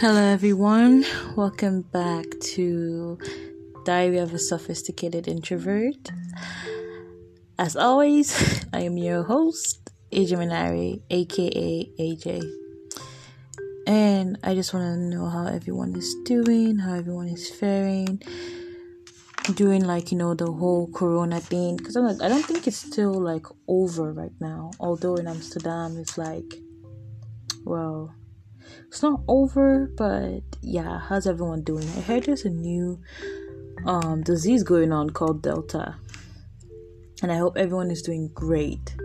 Hello, everyone. Welcome back to Diary of a Sophisticated Introvert. As always, I am your host, AJ Minari, aka AJ. And I just want to know how everyone is doing, how everyone is faring, doing like, you know, the whole corona thing. Because I don't think it's still like over right now. Although in Amsterdam, it's like, well, it's not over, but yeah, how's everyone doing? I heard there's a new um disease going on called Delta. And I hope everyone is doing great.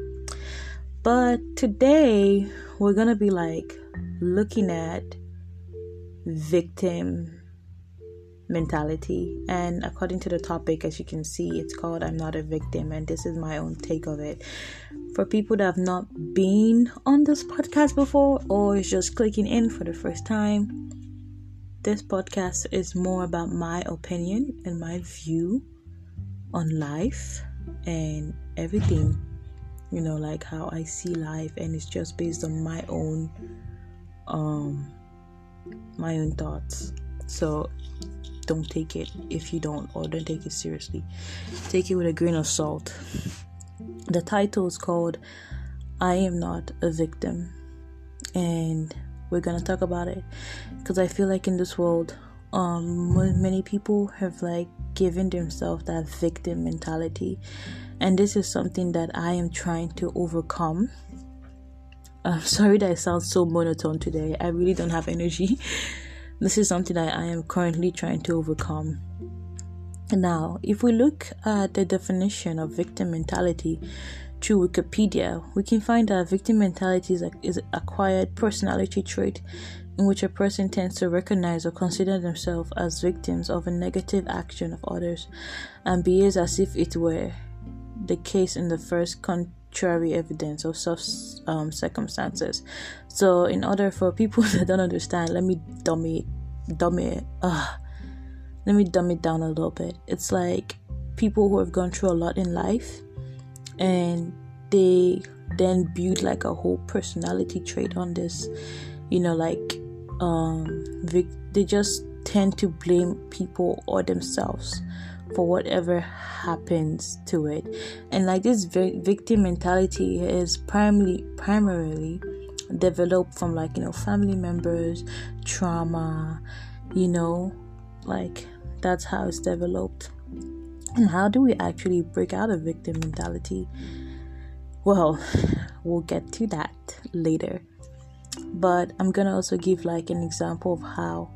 But today we're gonna be like looking at victim mentality. And according to the topic, as you can see, it's called I'm Not a Victim, and this is my own take of it. For people that have not been on this podcast before or is just clicking in for the first time, this podcast is more about my opinion and my view on life and everything. You know, like how I see life, and it's just based on my own, um, my own thoughts. So don't take it if you don't, or don't take it seriously. Take it with a grain of salt. The title is called I Am Not a Victim, and we're gonna talk about it because I feel like in this world, um, many people have like given themselves that victim mentality, and this is something that I am trying to overcome. I'm sorry that I sound so monotone today. I really don't have energy. This is something that I am currently trying to overcome. Now, if we look at the definition of victim mentality through Wikipedia, we can find that victim mentality is, acquired personality trait in which a person tends to recognize or consider themselves as victims of a negative action of others and behaves as if it were the case in the first contrary evidence of such um, circumstances. So, in order for people that don't understand, let me dummy, dummy, uh, let me dumb it down a little bit. It's like people who have gone through a lot in life, and they then build like a whole personality trait on this. You know, like um, they just tend to blame people or themselves for whatever happens to it and like this victim mentality is primarily primarily developed from like you know family members trauma you know like that's how it's developed. And how do we actually break out of victim mentality? Well we'll get to that later. But i'm gonna also give like an example of how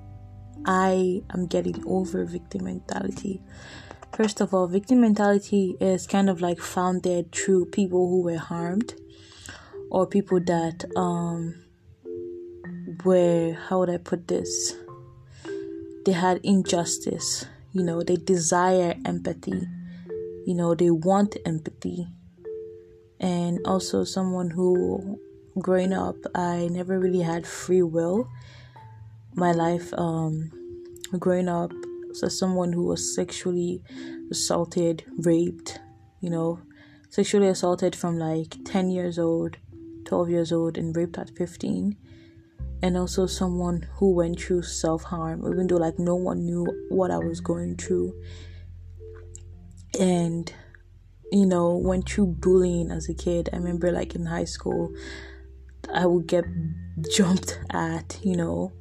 i am getting over victim mentality. First of all victim mentality is kind of like founded through people who were harmed or people that um were how would I put this? They had injustice, you know, they desire empathy, you know, they want empathy. And also someone who growing up I never really had free will. My life um growing up so someone who was sexually assaulted, raped, you know, sexually assaulted from like 10 years old 12 years old and raped at 15 and also someone who went through self-harm even though like no one knew what i was going through. And you know went through bullying as a kid. I remember like in high school i would get jumped at you know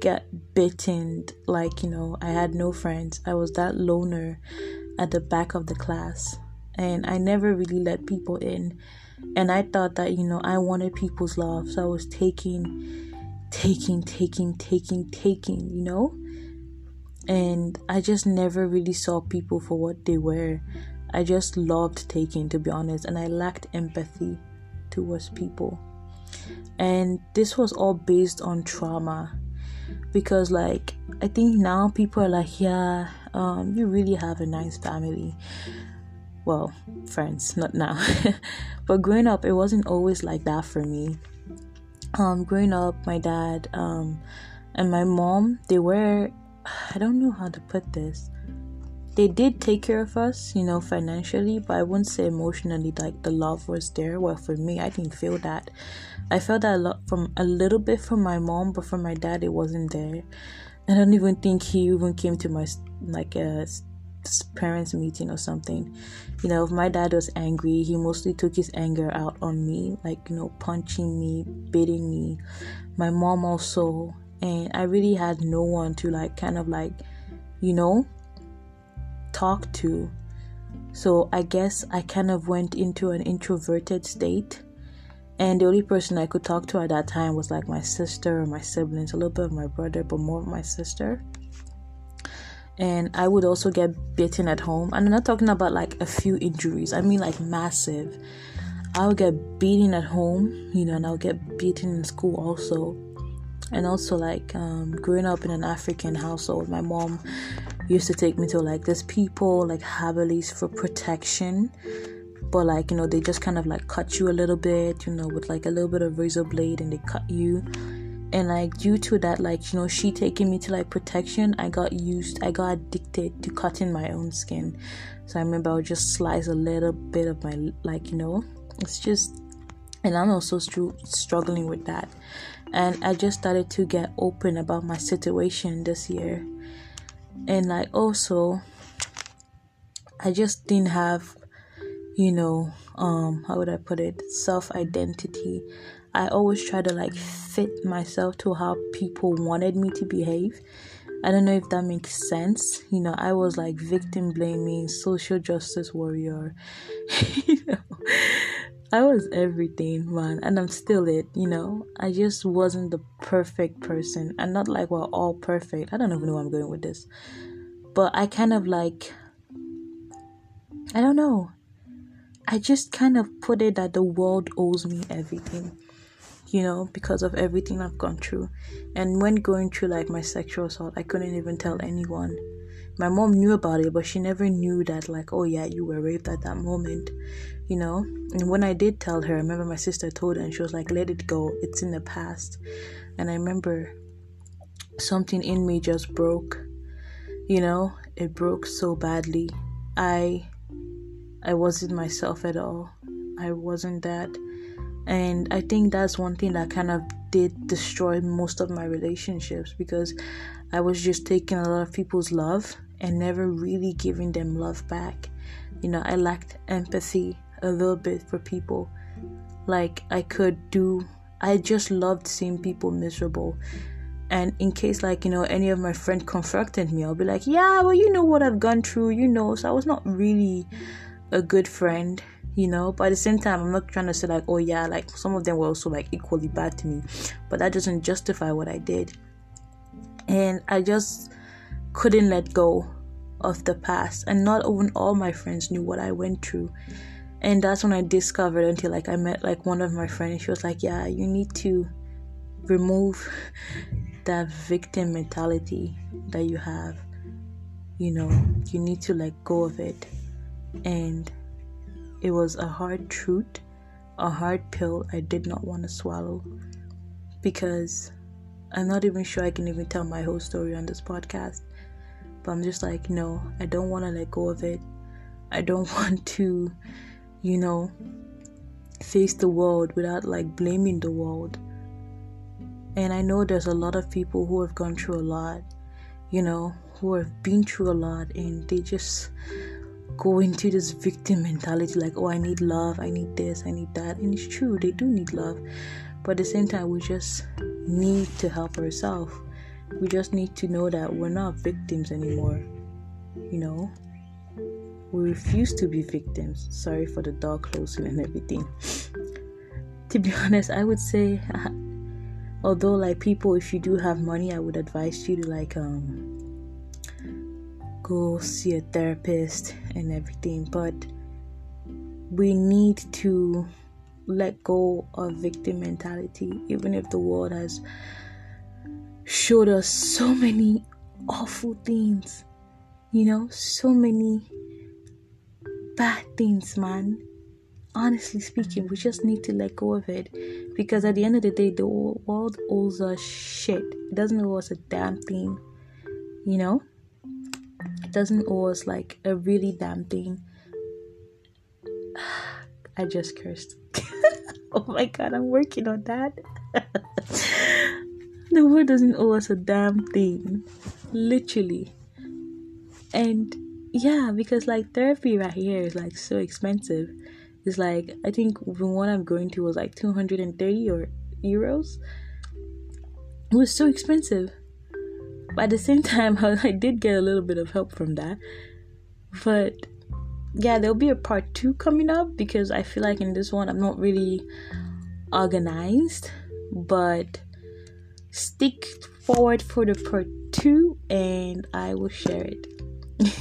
get bitten. Like you know i had no friends. I was that loner at the back of the class. And i never really let people in. And I thought that you know I wanted people's love, so I was taking, taking, taking, taking, taking, you know, and I just never really saw people for what they were. I just loved taking, to be honest, and I lacked empathy towards people. And this was all based on trauma because like I think now people are like, yeah, um, you really have a nice family well, friends, not now. but growing up, it wasn't always like that for me. Um, growing up, my dad um, and my mom, they were, I don't know how to put this. they did take care of us, you know, financially, but I wouldn't say emotionally like the love was there. Well, for me, I didn't feel that. I felt that a lot from a little bit from my mom, but from my dad, it wasn't there. I don't even think he even came to my like a parents meeting or something. You know, if my dad was angry, he mostly took his anger out on me, like you know, punching me, beating me. My mom also, and I really had no one to like kind of like, you know, talk to. So I guess I kind of went into an introverted state. And the only person I could talk to at that time was like my sister or my siblings, a little bit of my brother, but more of my sister. And I would also get bitten at home. And I'm not talking about like a few injuries, I mean like massive. I would get beaten at home, you know, and I'll get beaten in school also. And also, like, um, growing up in an African household, my mom used to take me to like this people like Havelis for protection but like you know they just kind of like cut you a little bit you know with like a little bit of razor blade and they cut you and like due to that like you know she taking me to like protection i got used i got addicted to cutting my own skin. So i remember i would just slice a little bit of my like you know it's just and i'm also str- struggling with that. And i just started to get open about my situation this year. And like also i just didn't have you know um how would i put it self identity i always try to like fit myself to how people wanted me to behave i don't know if that makes sense you know i was like victim blaming social justice warrior you know I was everything, man, and I'm still it, you know. I just wasn't the perfect person, and not like we're all perfect. I don't even know where I'm going with this, but I kind of like, I don't know. I just kind of put it that the world owes me everything, you know, because of everything I've gone through. And when going through like my sexual assault, I couldn't even tell anyone. My mom knew about it, but she never knew that, like, oh yeah, you were raped at that moment you know. And when I did tell her, I remember my sister told her, and she was like, "Let it go. It's in the past." And I remember something in me just broke. You know, it broke so badly. I I wasn't myself at all. I wasn't that. And I think that's one thing that kind of did destroy most of my relationships because I was just taking a lot of people's love and never really giving them love back. You know, I lacked empathy a little bit for people. Like I could do I just loved seeing people miserable. And in case like, you know, any of my friends confronted me, I'll be like, Yeah, well you know what I've gone through, you know. So I was not really a good friend, you know. But at the same time I'm not trying to say like, oh yeah, like some of them were also like equally bad to me. But that doesn't justify what I did. And I just couldn't let go of the past. And not even all my friends knew what I went through and that's when I discovered until like I met like one of my friends. She was like, "Yeah, you need to remove that victim mentality that you have. You know, you need to let go of it." And it was a hard truth, a hard pill I did not want to swallow because I'm not even sure I can even tell my whole story on this podcast. But I'm just like, no, I don't want to let go of it. I don't want to you know, face the world without like blaming the world. And I know there's a lot of people who have gone through a lot, you know, who have been through a lot and they just go into this victim mentality like, oh, I need love, I need this, I need that. And it's true, they do need love. But at the same time, we just need to help ourselves. We just need to know that we're not victims anymore, you know we refuse to be victims. Sorry for the door closing and everything. to be honest, I would say, although like people, if you do have money, I would advise you to like um go see a therapist and everything. But we need to let go of victim mentality, even if the world has showed us so many awful things. You know, so many bad things, man. Honestly speaking, we just need to let go of it because at the end of the day, the world owes us shit. It doesn't owe us a damn thing, you know. Doesn't owe us like a really damn thing. I just cursed. oh my god, I'm working on that. the world doesn't owe us a damn thing. Literally. And yeah, because like therapy right here is like so expensive. It's like I think the one I'm going to was like 230 or euros. It was so expensive. But at the same time, I did get a little bit of help from that. But yeah, there'll be a part two coming up because I feel like in this one I'm not really organized. But stick forward for the part two and I will share it.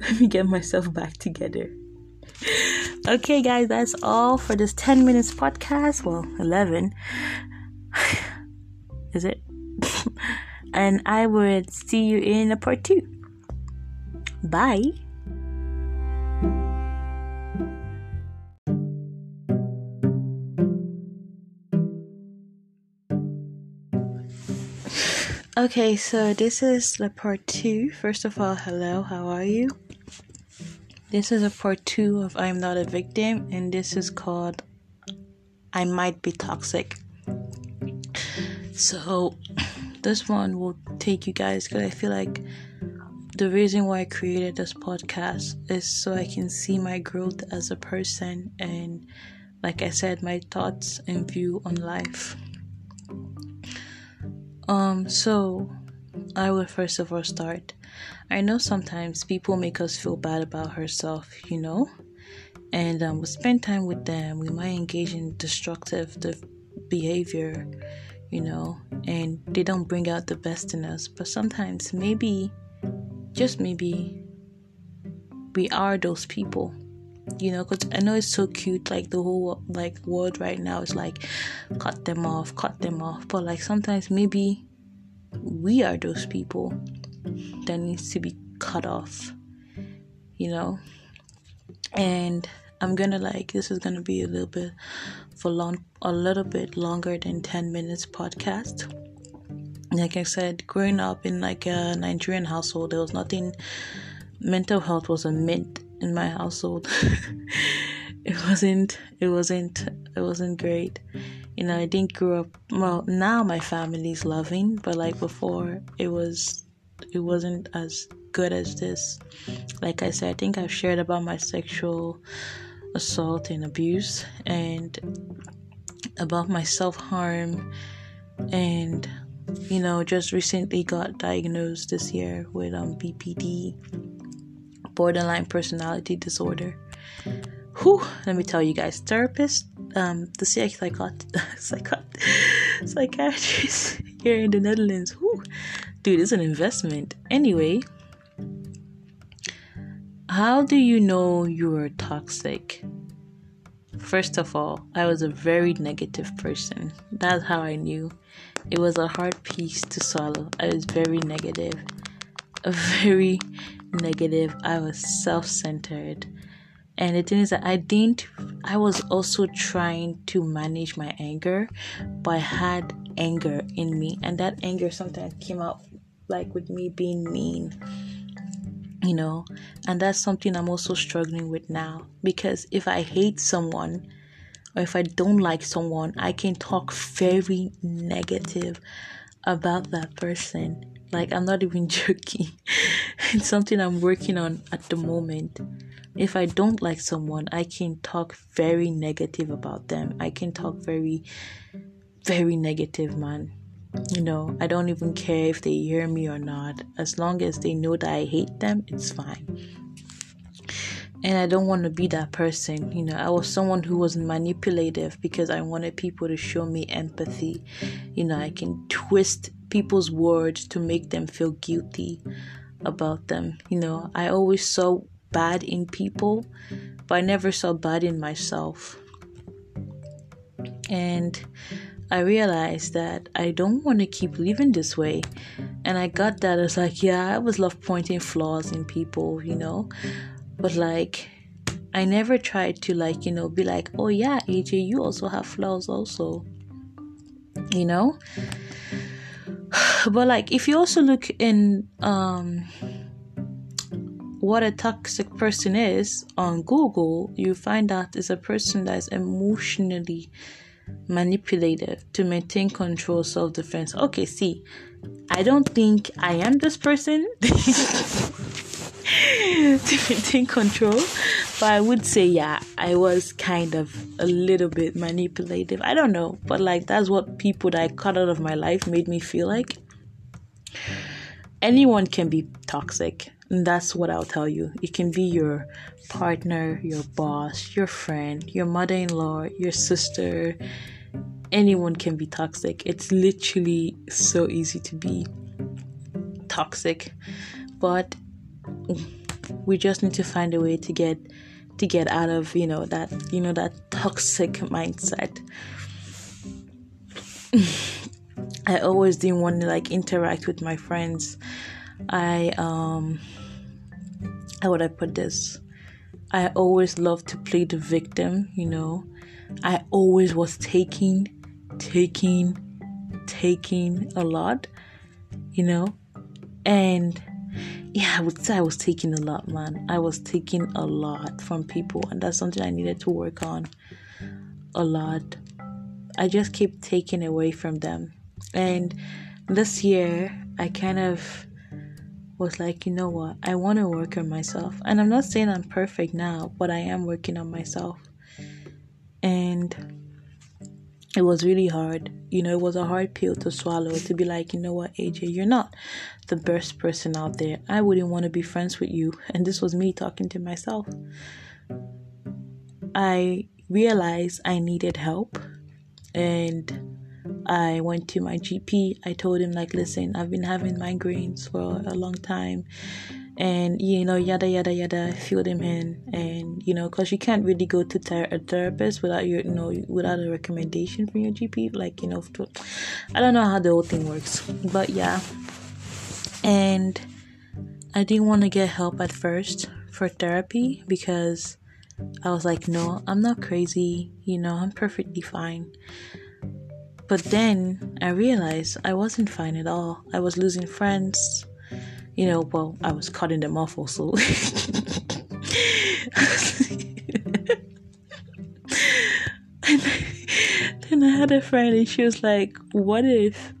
Let me get myself back together. Okay, guys, that's all for this 10 minutes podcast. Well, 11. Is it? And I would see you in a part two. Bye. Okay, so this is the part two. First of all, hello, how are you? This is a part two of I'm Not a Victim, and this is called I Might Be Toxic. So, this one will take you guys because I feel like the reason why I created this podcast is so I can see my growth as a person and, like I said, my thoughts and view on life. Um, so I will first of all start. I know sometimes people make us feel bad about ourselves, you know, and um, we spend time with them. We might engage in destructive behavior, you know, and they don't bring out the best in us. But sometimes, maybe, just maybe, we are those people you know because i know it's so cute like the whole like world right now is like cut them off cut them off but like sometimes maybe we are those people that needs to be cut off you know and i'm gonna like this is gonna be a little bit for long a little bit longer than 10 minutes podcast like i said growing up in like a nigerian household there was nothing mental health was a myth in my household. it wasn't it wasn't it wasn't great. You know, I didn't grow up well, now my family's loving, but like before it was it wasn't as good as this. Like I said, I think I've shared about my sexual assault and abuse and about my self harm and you know just recently got diagnosed this year with um BPD borderline personality disorder. Whew, let me tell you guys, therapist, um, the psychot, psychot, psychiatrist here in the Netherlands, whew, dude, it's an investment. Anyway, how do you know you're toxic? First of all, I was a very negative person. That's how I knew. It was a hard piece to swallow. I was very negative. A very negative. I was self centered. And the thing is that I didn't, I was also trying to manage my anger, but I had anger in me. And that anger sometimes came out like with me being mean, you know. And that's something I'm also struggling with now. Because if I hate someone, or if I don't like someone, I can talk very negative about that person. Like, I'm not even joking. it's something I'm working on at the moment. If I don't like someone, I can talk very negative about them. I can talk very, very negative, man. You know, I don't even care if they hear me or not. As long as they know that I hate them, it's fine. And I don't want to be that person. You know, I was someone who was manipulative because I wanted people to show me empathy. You know, I can twist people's words to make them feel guilty about them. You know, I always saw bad in people, but I never saw bad in myself. And I realized that I don't want to keep living this way. And I got that as like, yeah, I always love pointing flaws in people, you know. But like I never tried to like, you know, be like, oh yeah, AJ, you also have flaws also. You know? but like if you also look in um what a toxic person is on Google, you find out is a person that is emotionally manipulative to maintain control, self defense. Okay, see, I don't think I am this person to maintain control, but I would say, yeah, I was kind of a little bit manipulative. I don't know, but like that's what people that I cut out of my life made me feel like. Anyone can be toxic and that's what I'll tell you. It can be your partner, your boss, your friend, your mother in law, your sister. Anyone can be toxic. It's literally so easy to be toxic. But we just need to find a way to get to get out of, you know, that you know that toxic mindset. I always didn't want to like interact with my friends. I um how would I put this? I always loved to play the victim, you know. I always was taking, taking, taking a lot, you know. And yeah, I would say I was taking a lot, man. I was taking a lot from people, and that's something I needed to work on a lot. I just keep taking away from them. And this year, I kind of was like, you know what, I want to work on myself. And I'm not saying I'm perfect now, but I am working on myself. And it was really hard. You know, it was a hard pill to swallow to be like, you know what, AJ, you're not the best person out there. I wouldn't want to be friends with you. And this was me talking to myself. I realized I needed help. And I went to my GP. I told him, like, listen, I've been having migraines for a long time. And, you know, yada, yada, yada, filled him in. And, you know, because you can't really go to ther- a therapist without your, you know, without a recommendation from your GP. Like, you know, to, I don't know how the whole thing works. But yeah. And I didn't want to get help at first for therapy because I was like, no, I'm not crazy. You know, I'm perfectly fine. But then I realized I wasn't fine at all. I was losing friends. You know, well, I was cutting them off also. and then I had a friend and she was like, What if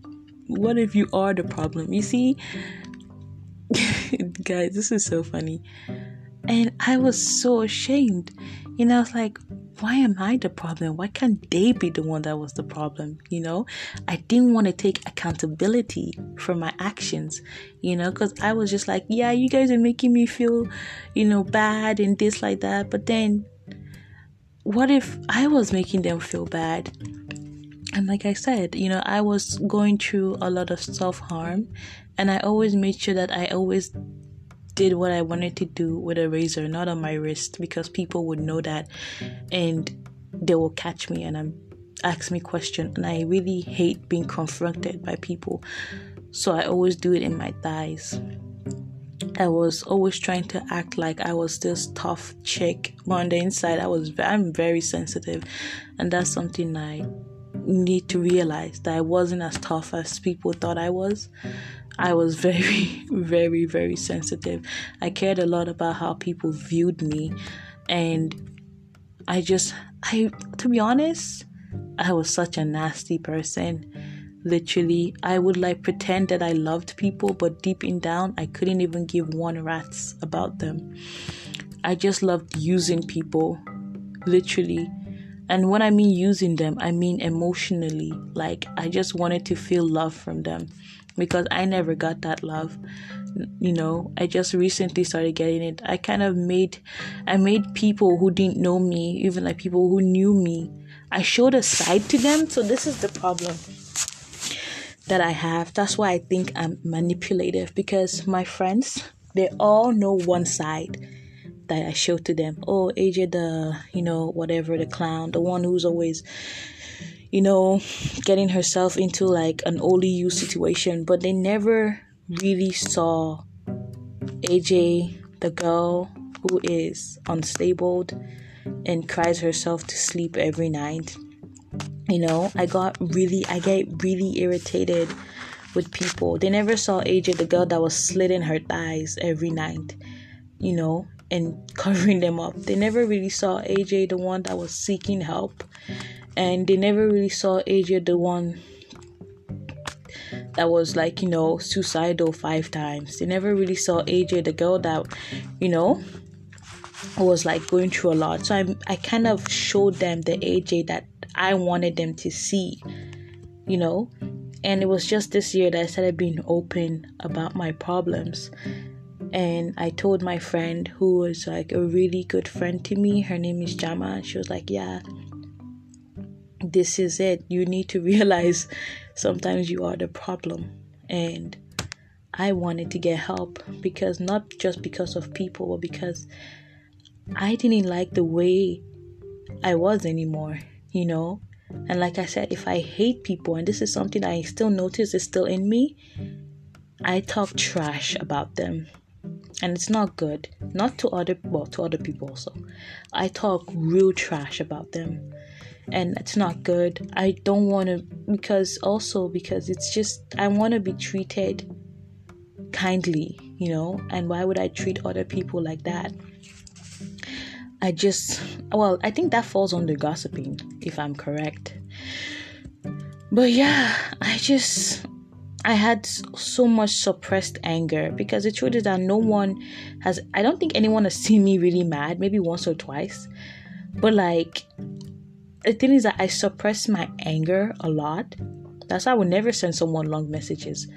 what if you are the problem? You see, guys, this is so funny. And I was so ashamed. You know, I was like, why am I the problem? Why can't they be the one that was the problem? You know, I didn't want to take accountability for my actions, you know, because I was just like, yeah, you guys are making me feel, you know, bad and this, like that. But then, what if I was making them feel bad? And like I said, you know, I was going through a lot of self harm, and I always made sure that I always did what I wanted to do with a razor, not on my wrist, because people would know that and they will catch me and I'm ask me questions and I really hate being confronted by people. So I always do it in my thighs. I was always trying to act like I was this tough chick, but on the inside I was I'm very sensitive and that's something I need to realize that I wasn't as tough as people thought I was. I was very, very, very sensitive. I cared a lot about how people viewed me. And I just, I, to be honest, I was such a nasty person. Literally, I would like pretend that I loved people, but deep in down, I couldn't even give one rat's about them. I just loved using people, literally. And when I mean using them, I mean emotionally. Like, I just wanted to feel love from them because I never got that love. You know, I just recently started getting it. I kind of made I made people who didn't know me, even like people who knew me, I showed a side to them. So this is the problem that I have. That's why I think I'm manipulative because my friends, they all know one side that I show to them. Oh, AJ the, you know, whatever, the clown, the one who's always you know, getting herself into like an only you situation, but they never really saw AJ, the girl who is unstable and cries herself to sleep every night. You know, I got really, I get really irritated with people. They never saw AJ, the girl that was slitting her thighs every night. you know, and covering them up. They never really saw AJ the one that was seeking help, and they never really saw AJ the one that was like, you know, suicidal five times. They never really saw AJ the girl that, you know, was like going through a lot. So I I kind of showed them the AJ that I wanted them to see, you know. And it was just this year that I started being open about my problems. And I told my friend, who was like a really good friend to me, her name is Jama, she was like, Yeah, this is it. You need to realize sometimes you are the problem. And I wanted to get help because not just because of people, but because I didn't like the way I was anymore, you know? And like I said, if I hate people, and this is something I still notice is still in me, I talk trash about them. And it's not good. Not to other well, to other people also. I talk real trash about them. And it's not good. I don't wanna because also because it's just I wanna be treated kindly, you know, and why would I treat other people like that? I just, well, I think that falls under gossiping, if I'm correct. But yeah, I just, I had so much suppressed anger because the truth is that no one has, I don't think anyone has seen me really mad, maybe once or twice. But like, the thing is that I suppress my anger a lot. That's why I would never send someone long messages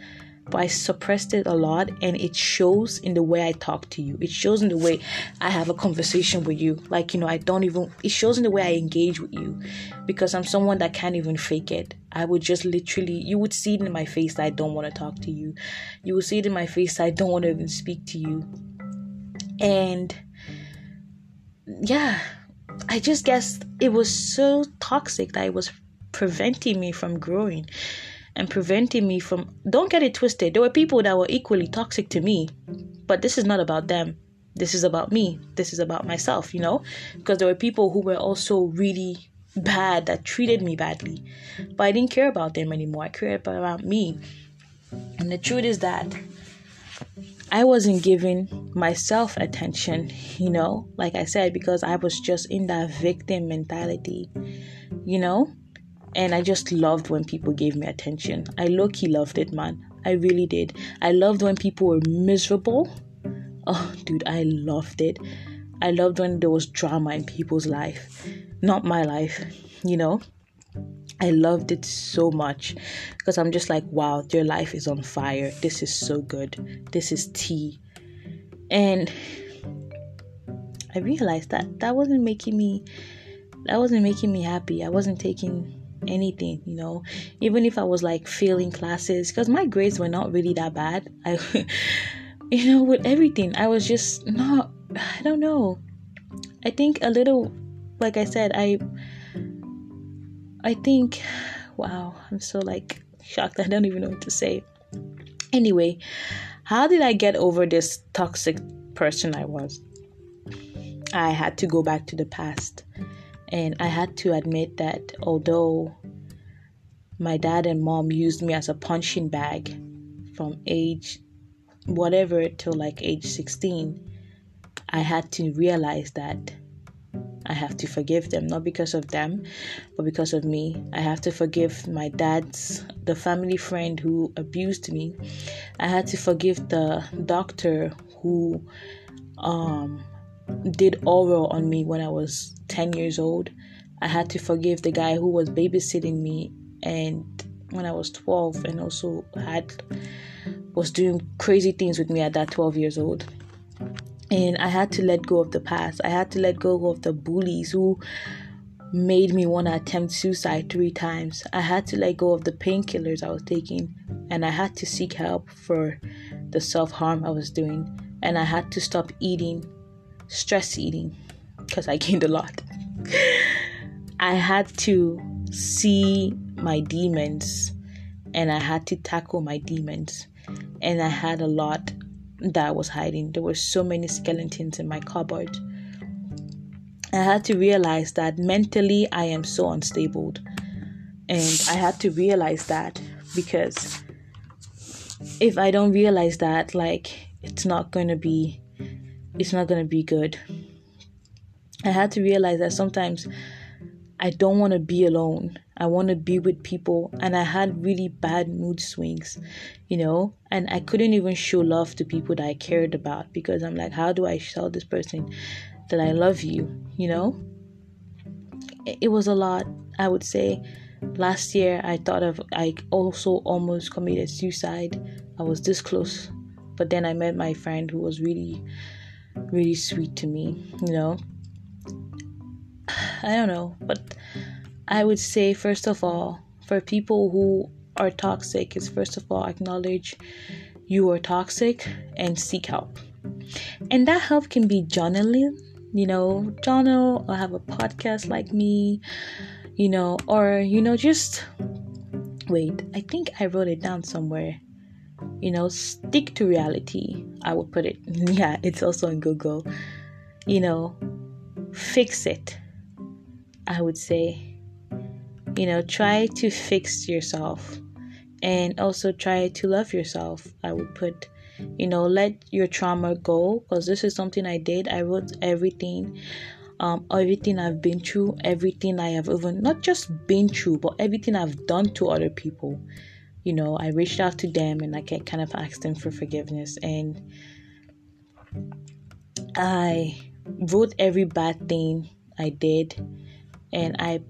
but I suppressed it a lot and it shows in the way I talk to you. It shows in the way I have a conversation with you. Like, you know, I don't even, it shows in the way I engage with you because I'm someone that can't even fake it. I would just literally, you would see it in my face I don't want to talk to you. You would see it in my face I don't want to even speak to you. And yeah, I just guess it was so toxic that it was preventing me from growing and preventing me from. Don't get it twisted. There were people that were equally toxic to me, but this is not about them. This is about me. This is about myself, you know? Because there were people who were also really bad that treated me badly, but I didn't care about them anymore. I cared about me. And the truth is that I wasn't giving myself attention, you know, like I said, because I was just in that victim mentality, you know? And I just loved when people gave me attention. I low key loved it, man. I really did. I loved when people were miserable. Oh, dude, I loved it. I loved when there was drama in people's life, not my life, you know. I loved it so much because I'm just like, wow, your life is on fire. This is so good. This is tea. And I realized that that wasn't making me that wasn't making me happy. I wasn't taking anything, you know, even if I was like failing classes, because my grades were not really that bad. I, you know, with everything, I was just not, I don't know. I think a little, like I said, I, I think, wow, I'm so like shocked. I don't even know what to say. Anyway, how did I get over this toxic person I was? I had to go back to the past. And I had to admit that although my dad and mom used me as a punching bag from age whatever till like age 16, I had to realize that I have to forgive them, not because of them, but because of me. I have to forgive my dad's, the family friend who abused me. I had to forgive the doctor who um, did oral on me when I was 10 years old. I had to forgive the guy who was babysitting me and when I was 12 and also had was doing crazy things with me at that 12 years old. And I had to let go of the past. I had to let go of the bullies who made me want to attempt suicide three times. I had to let go of the painkillers I was taking and I had to seek help for the self harm I was doing. And I had to stop eating stress eating because I gained a lot. I had to see my demons and I had to tackle my demons. And I had a lot that I was hiding. There were so many skeletons in my cupboard. I had to realize that mentally I am so unstable. And I had to realize that because if I don't realize that, like, it's not going to be it's not going to be good. I had to realize that sometimes I don't want to be alone. I want to be with people. And I had really bad mood swings, you know, and I couldn't even show love to people that I cared about because I'm like, how do I tell this person that I love you, you know? It was a lot, I would say. Last year, I thought of, I also almost committed suicide. I was this close. But then I met my friend who was really, really sweet to me, you know I don't know, but I would say first of all, for people who are toxic, is first of all acknowledge you are toxic and seek help. And that help can be journaling, you know, journal or have a podcast like me, you know, or you know, just wait, I think I wrote it down somewhere. You know, stick to reality. I would put it. Yeah, it's also on Google. You know, fix it I would say. You know, try to fix yourself and also try to love yourself. I would put, you know, let your trauma go because this is something I did. I wrote everything. Um, everything I've been through, everything I have even not just been through, but everything I've done to other people. You know, I reached out to them and I kind of asked them for forgiveness. And I wrote every bad thing I did and I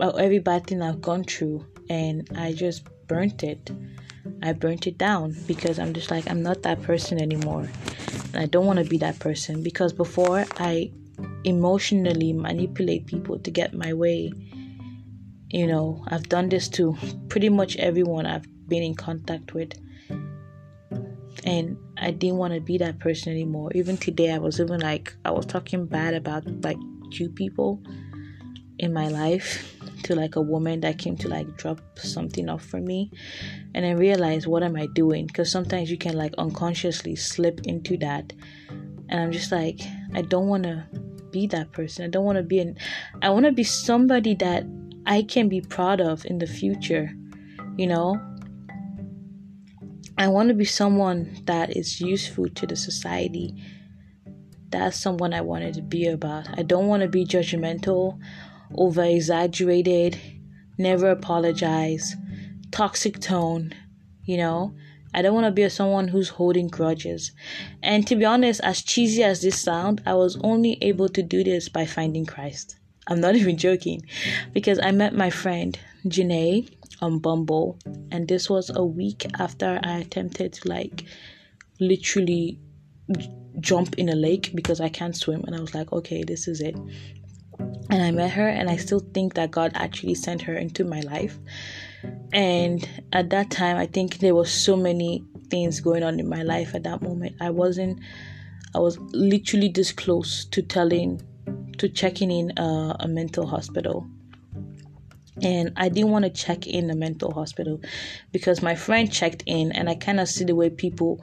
every bad thing I've gone through and I just burnt it. I burnt it down because I'm just like I'm not that person anymore. And I don't want to be that person because before I emotionally manipulate people to get my way. You know, I've done this to pretty much everyone I've been in contact with. And I didn't want to be that person anymore. Even today I was even like I was talking bad about like two people in my life to like a woman that came to like drop something off for me and I realized what am I doing because sometimes you can like unconsciously slip into that and I'm just like I don't want to be that person I don't want to be an I want to be somebody that I can be proud of in the future you know I want to be someone that is useful to the society that's someone I wanted to be about I don't want to be judgmental over exaggerated, never apologize, toxic tone, you know. I don't want to be someone who's holding grudges. And to be honest, as cheesy as this sound, I was only able to do this by finding Christ. I'm not even joking because I met my friend Janae on Bumble and this was a week after I attempted to like literally jump in a lake because I can't swim and I was like, okay, this is it and I met her, and I still think that God actually sent her into my life. And at that time, I think there was so many things going on in my life at that moment. I wasn't, I was literally this close to telling, to checking in a, a mental hospital. And I didn't want to check in a mental hospital because my friend checked in, and I kind of see the way people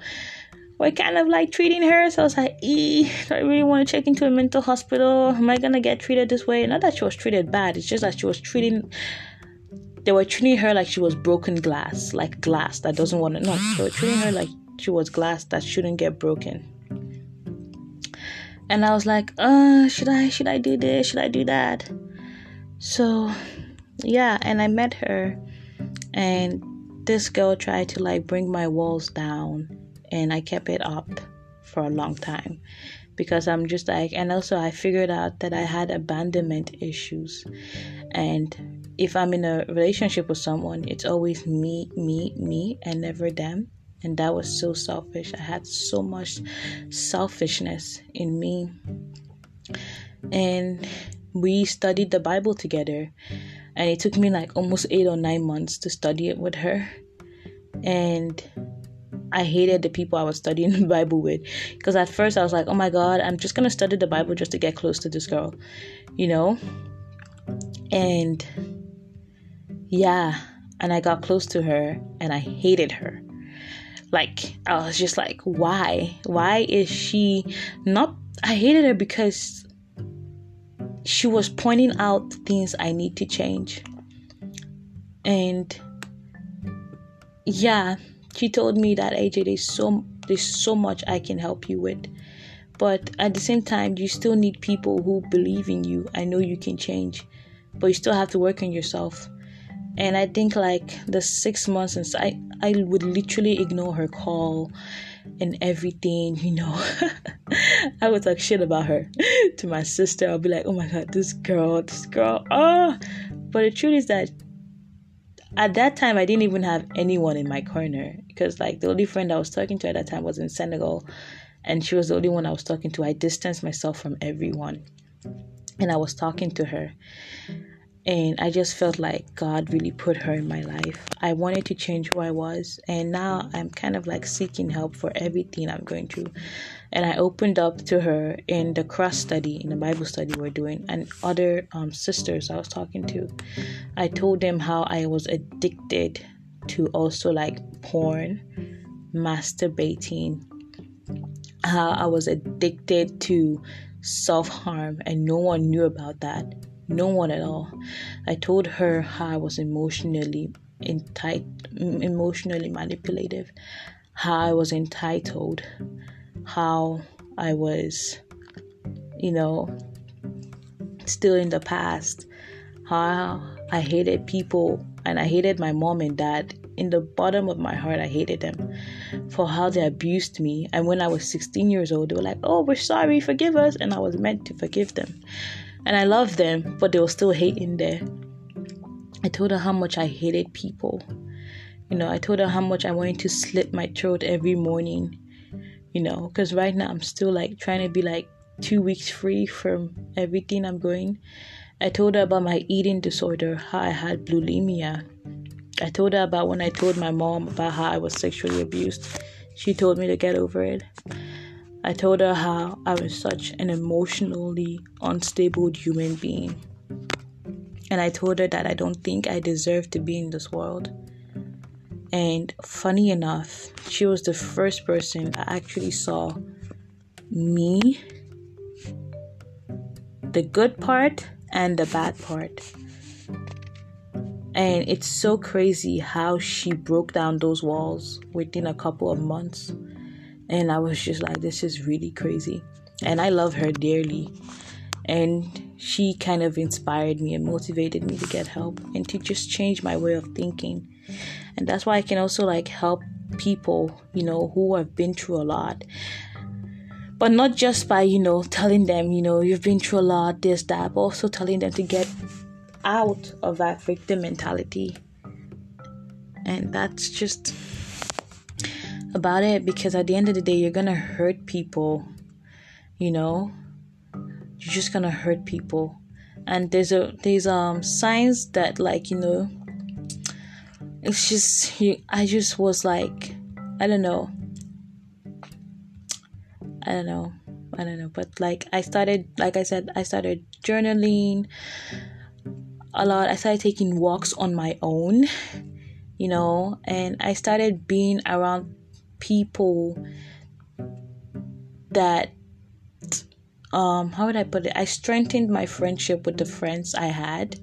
were kind of like treating her. So I was like, e, do I really want to check into a mental hospital? Am I gonna get treated this way? Not that she was treated bad, it's just that she was treating they were treating her like she was broken glass, like glass that doesn't want to no, they were treating her like she was glass that shouldn't get broken. And I was like, uh, should I should I do this? Should I do that? So yeah, and I met her and this girl tried to like bring my walls down and I kept it up for a long time because I'm just like, and also I figured out that I had abandonment issues. And if I'm in a relationship with someone, it's always me, me, me, and never them. And that was so selfish. I had so much selfishness in me. And we studied the Bible together. And it took me like almost eight or nine months to study it with her. And I hated the people I was studying the Bible with because at first I was like, oh my God, I'm just gonna study the Bible just to get close to this girl, you know? And yeah, and I got close to her and I hated her. Like, I was just like, why? Why is she not? I hated her because she was pointing out things I need to change. And yeah, she told me that AJ, there's so there's so much I can help you with, But at the same time, you still need people who believe in you. I know you can change, but you still have to work on yourself. And I think like the six months since I, I would literally ignore her call and everything, you know. I would talk shit about her to my sister. I'll be like, oh my god, this girl, this girl, oh. But the truth is that at that time, I didn't even have anyone in my corner because, like, the only friend I was talking to at that time was in Senegal, and she was the only one I was talking to. I distanced myself from everyone, and I was talking to her. And I just felt like God really put her in my life. I wanted to change who I was, and now I'm kind of like seeking help for everything I'm going through. And I opened up to her in the cross study, in the Bible study we're doing, and other um, sisters I was talking to. I told them how I was addicted to also like porn, masturbating, how I was addicted to self harm, and no one knew about that no one at all. I told her how I was emotionally entitled, emotionally manipulative, how I was entitled, how I was, you know, still in the past, how I hated people and I hated my mom and dad. In the bottom of my heart, I hated them for how they abused me. And when I was 16 years old, they were like, Oh, we're sorry, forgive us. And I was meant to forgive them. And I loved them, but they were still hating there. I told her how much I hated people. You know, I told her how much I wanted to slit my throat every morning. You know, because right now I'm still like trying to be like two weeks free from everything I'm going. I told her about my eating disorder, how I had bulimia. I told her about when I told my mom about how I was sexually abused. She told me to get over it. I told her how I was such an emotionally unstable human being. And I told her that I don't think I deserve to be in this world. And funny enough, she was the first person that actually saw me, the good part and the bad part. And it's so crazy how she broke down those walls within a couple of months. And I was just like, this is really crazy. And I love her dearly. And she kind of inspired me and motivated me to get help and to just change my way of thinking. And that's why I can also like help people, you know, who have been through a lot. But not just by, you know, telling them, you know, you've been through a lot, this, that, but also telling them to get out of that victim mentality. And that's just about it because at the end of the day, you're gonna hurt people, you know? You're just gonna hurt people. And there's a there's um signs that like, you know, it's just you I just was like I don't know. I don't know. I don't know, but like I started like I said I started journaling a lot. I started taking walks on my own, you know, and I started being around people that um how would I put it? I strengthened my friendship with the friends I had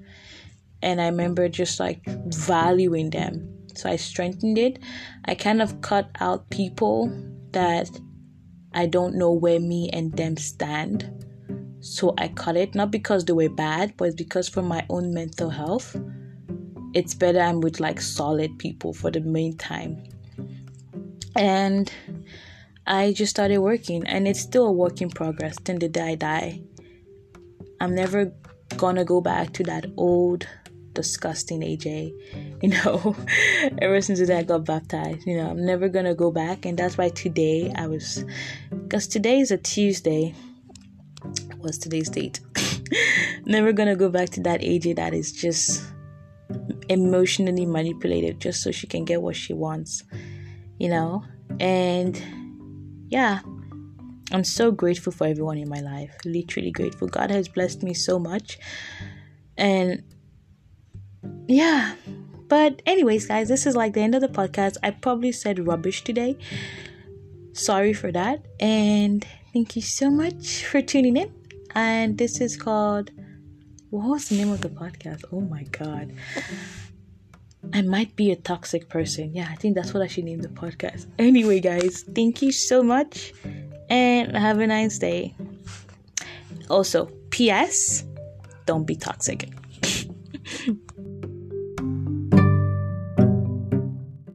and I remember just like valuing them. So I strengthened it. I kind of cut out people that I don't know where me and them stand. So I cut it not because they were bad, but because for my own mental health, it's better I'm with like solid people for the meantime and I just started working, and it's still a work in progress. Till the day I die, I'm never gonna go back to that old, disgusting AJ. You know, ever since the day I got baptized, you know, I'm never gonna go back, and that's why today I was, because today is a Tuesday. What's today's date? never gonna go back to that AJ that is just emotionally manipulated just so she can get what she wants you know? And yeah, I'm so grateful for everyone in my life. Literally grateful. God has blessed me so much. And yeah. But, anyways, guys, this is like the end of the podcast. I probably said rubbish today. Sorry for that. And thank you so much for tuning in. And this is called. What was the name of the podcast? Oh my god. I might be a toxic person. Yeah, I think that's what I should name the podcast. Anyway, guys, thank you so much and have a nice day. Also, P.S. Don't be toxic.